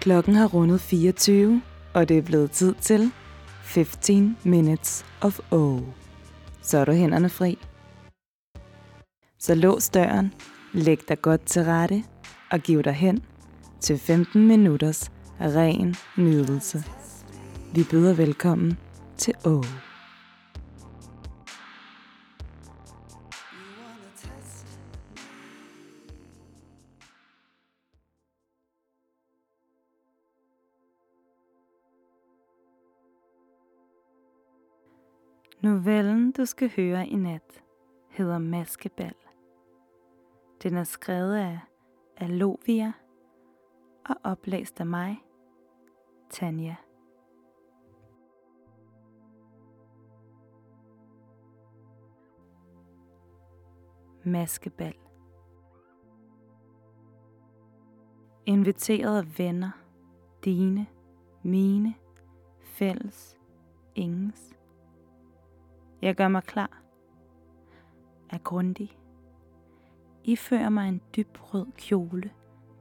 Klokken har rundet 24, og det er blevet tid til 15 Minutes of O. Så er du hænderne fri. Så lås døren, læg dig godt til rette og giv dig hen til 15 minutters ren nydelse. Vi byder velkommen til O. Novellen, du skal høre i nat, hedder Maskebal. Den er skrevet af Alovia og oplæst af mig, Tanja. Maskebal. Inviteret af venner, dine, mine, fælles, ingens. Jeg gør mig klar. Er grundig. Ifører mig en dyb rød kjole,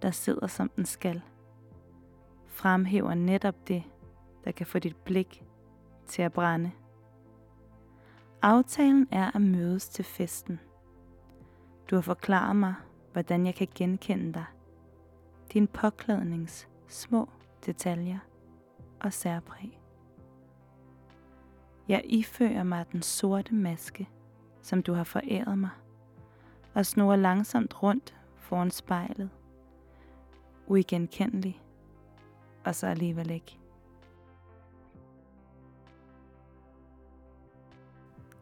der sidder som den skal. Fremhæver netop det, der kan få dit blik til at brænde. Aftalen er at mødes til festen. Du har forklaret mig, hvordan jeg kan genkende dig. Din påklædnings små detaljer og særpræg. Jeg ifører mig den sorte maske, som du har foræret mig, og snor langsomt rundt foran spejlet. Uigenkendelig, og så alligevel ikke.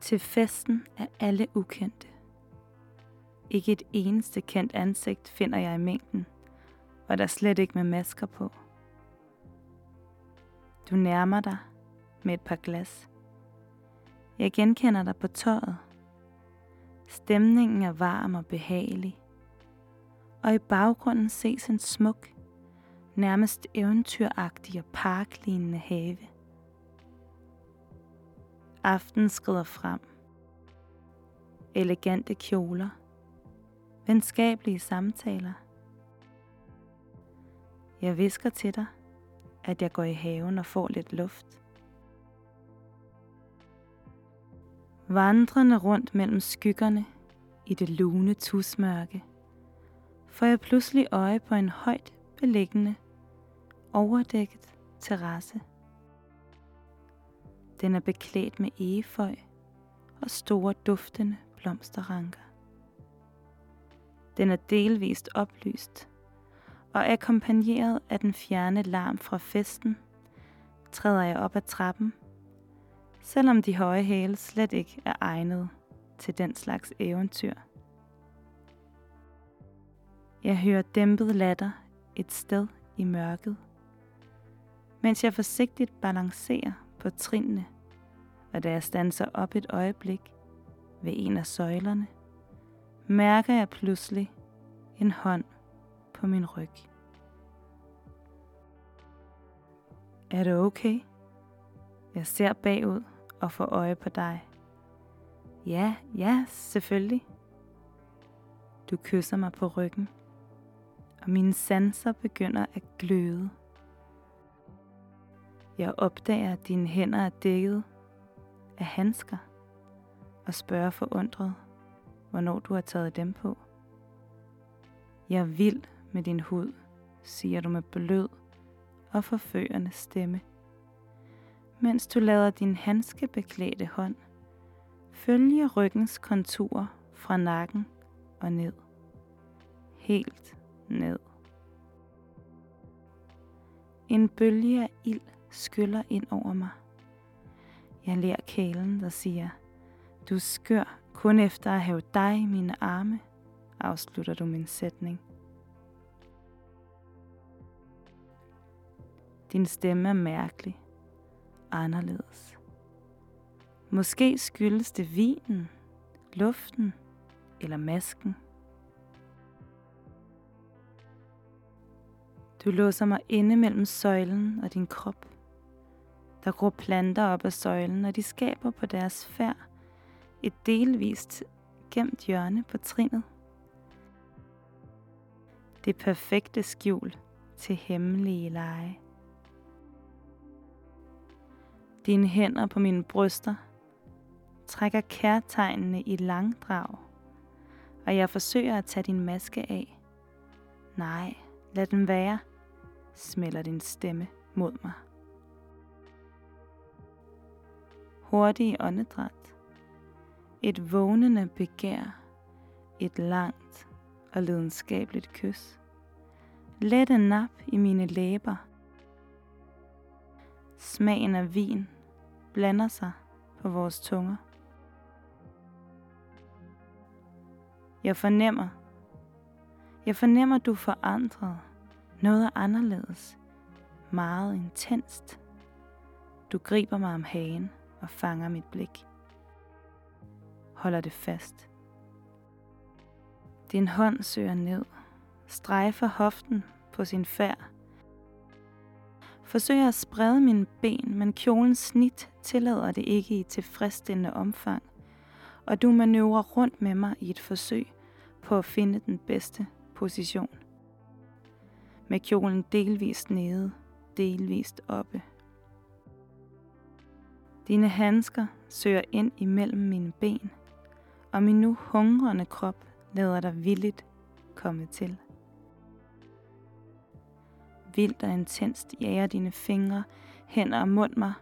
Til festen er alle ukendte. Ikke et eneste kendt ansigt finder jeg i mængden, og der slet ikke med masker på. Du nærmer dig med et par glas. Jeg genkender dig på tøjet. Stemningen er varm og behagelig. Og i baggrunden ses en smuk, nærmest eventyragtig og parklignende have. Aften skrider frem. Elegante kjoler. Venskabelige samtaler. Jeg visker til dig, at jeg går i haven og får lidt luft. Vandrende rundt mellem skyggerne i det lune tusmørke, får jeg pludselig øje på en højt beliggende, overdækket terrasse. Den er beklædt med egeføj og store duftende blomsterranker. Den er delvist oplyst, og akkompagneret af den fjerne larm fra festen, træder jeg op ad trappen selvom de høje hæle slet ikke er egnet til den slags eventyr. Jeg hører dæmpet latter et sted i mørket, mens jeg forsigtigt balancerer på trinene, og da jeg standser op et øjeblik ved en af søjlerne, mærker jeg pludselig en hånd på min ryg. Er det okay? Jeg ser bagud og få øje på dig. Ja, ja, selvfølgelig. Du kysser mig på ryggen, og mine sanser begynder at gløde. Jeg opdager, at dine hænder er dækket af handsker, og spørger forundret, hvornår du har taget dem på. Jeg er vild med din hud, siger du med blød og forførende stemme mens du lader din handskebeklædte hånd følge ryggens kontur fra nakken og ned. Helt ned. En bølge af ild skyller ind over mig. Jeg lærer kælen, der siger, du skør kun efter at have dig i mine arme, afslutter du min sætning. Din stemme er mærkelig, anderledes. Måske skyldes det vinen, luften eller masken. Du låser mig inde mellem søjlen og din krop. Der gror planter op af søjlen, og de skaber på deres færd et delvist gemt hjørne på trinet. Det perfekte skjul til hemmelige lege. Dine hænder på mine bryster trækker kærtegnene i langdrag, og jeg forsøger at tage din maske af. Nej, lad den være, smelter din stemme mod mig. Hurtige åndedræt. Et vågnende begær. Et langt og lidenskabeligt kys. Lette nap i mine læber. Smagen af vin blander sig på vores tunger. Jeg fornemmer, jeg fornemmer, du er forandret. Noget er anderledes. Meget intenst. Du griber mig om hagen og fanger mit blik. Holder det fast. Din hånd søger ned, strejfer hoften på sin færd. Forsøger at sprede mine ben, men kjolens snit tillader det ikke i tilfredsstillende omfang, og du manøvrer rundt med mig i et forsøg på at finde den bedste position. Med kjolen delvist nede, delvist oppe. Dine handsker søger ind imellem mine ben, og min nu hungrende krop lader dig villigt komme til. Vildt og intenst jager dine fingre, hænder og mund mig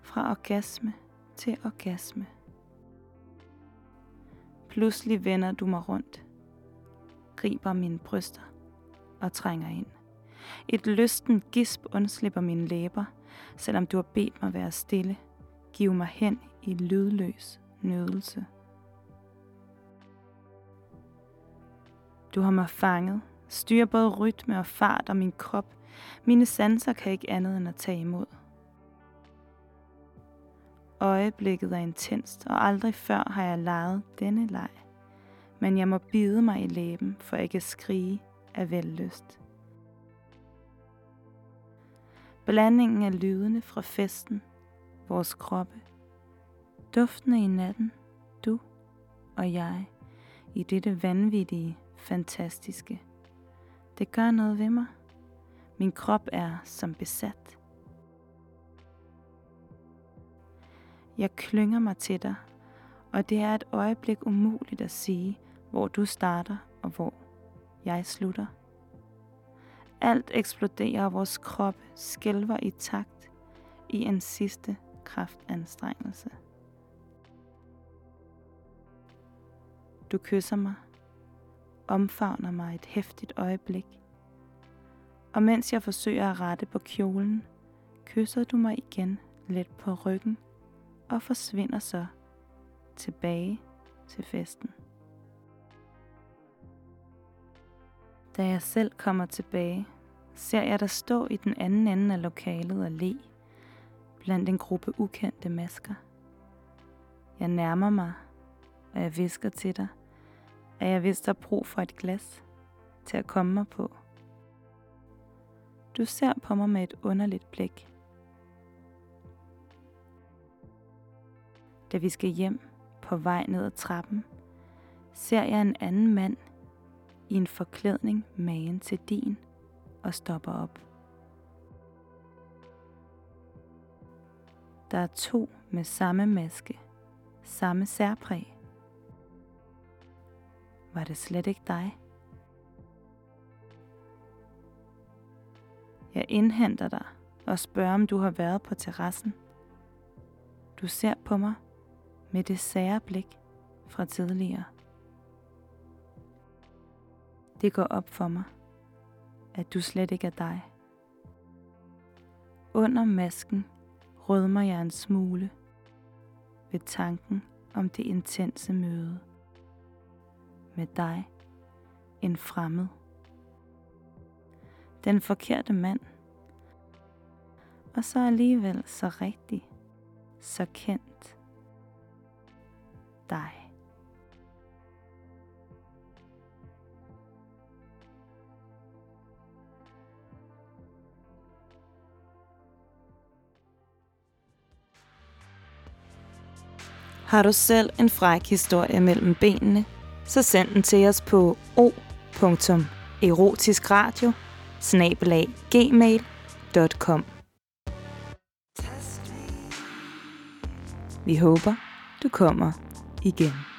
fra orgasme til orgasme. Pludselig vender du mig rundt, griber mine bryster og trænger ind. Et lysten gisp undslipper mine læber, selvom du har bedt mig være stille. Giv mig hen i lydløs nødelse. Du har mig fanget, styrer både rytme og fart og min krop. Mine sanser kan ikke andet end at tage imod. Øjeblikket er intenst, og aldrig før har jeg leget denne leg. Men jeg må bide mig i læben, for ikke at skrige af vellyst. Blandingen af lydene fra festen, vores kroppe, duftene i natten, du og jeg, i dette vanvittige, fantastiske. Det gør noget ved mig. Min krop er som besat. Jeg klynger mig til dig, og det er et øjeblik umuligt at sige, hvor du starter og hvor jeg slutter. Alt eksploderer, og vores krop skælver i takt i en sidste kraftanstrengelse. Du kysser mig, omfavner mig et hæftigt øjeblik, og mens jeg forsøger at rette på kjolen, kysser du mig igen let på ryggen og forsvinder så tilbage til festen. Da jeg selv kommer tilbage, ser jeg dig stå i den anden ende af lokalet og le, blandt en gruppe ukendte masker. Jeg nærmer mig, og jeg visker til dig, at jeg vidste har brug for et glas til at komme mig på. Du ser på mig med et underligt blik. Da vi skal hjem på vej ned ad trappen, ser jeg en anden mand i en forklædning magen til din og stopper op. Der er to med samme maske, samme særpræg. Var det slet ikke dig? Jeg indhenter dig og spørger, om du har været på terrassen. Du ser på mig med det sære blik fra tidligere. Det går op for mig, at du slet ikke er dig. Under masken rødmer jeg en smule ved tanken om det intense møde med dig, en fremmed. Den forkerte mand, og så alligevel så rigtig, så kendt dig. Har du selv en fræk historie mellem benene, så send den til os på o.erotiskradio gmail.com. Vi håber, du kommer igen.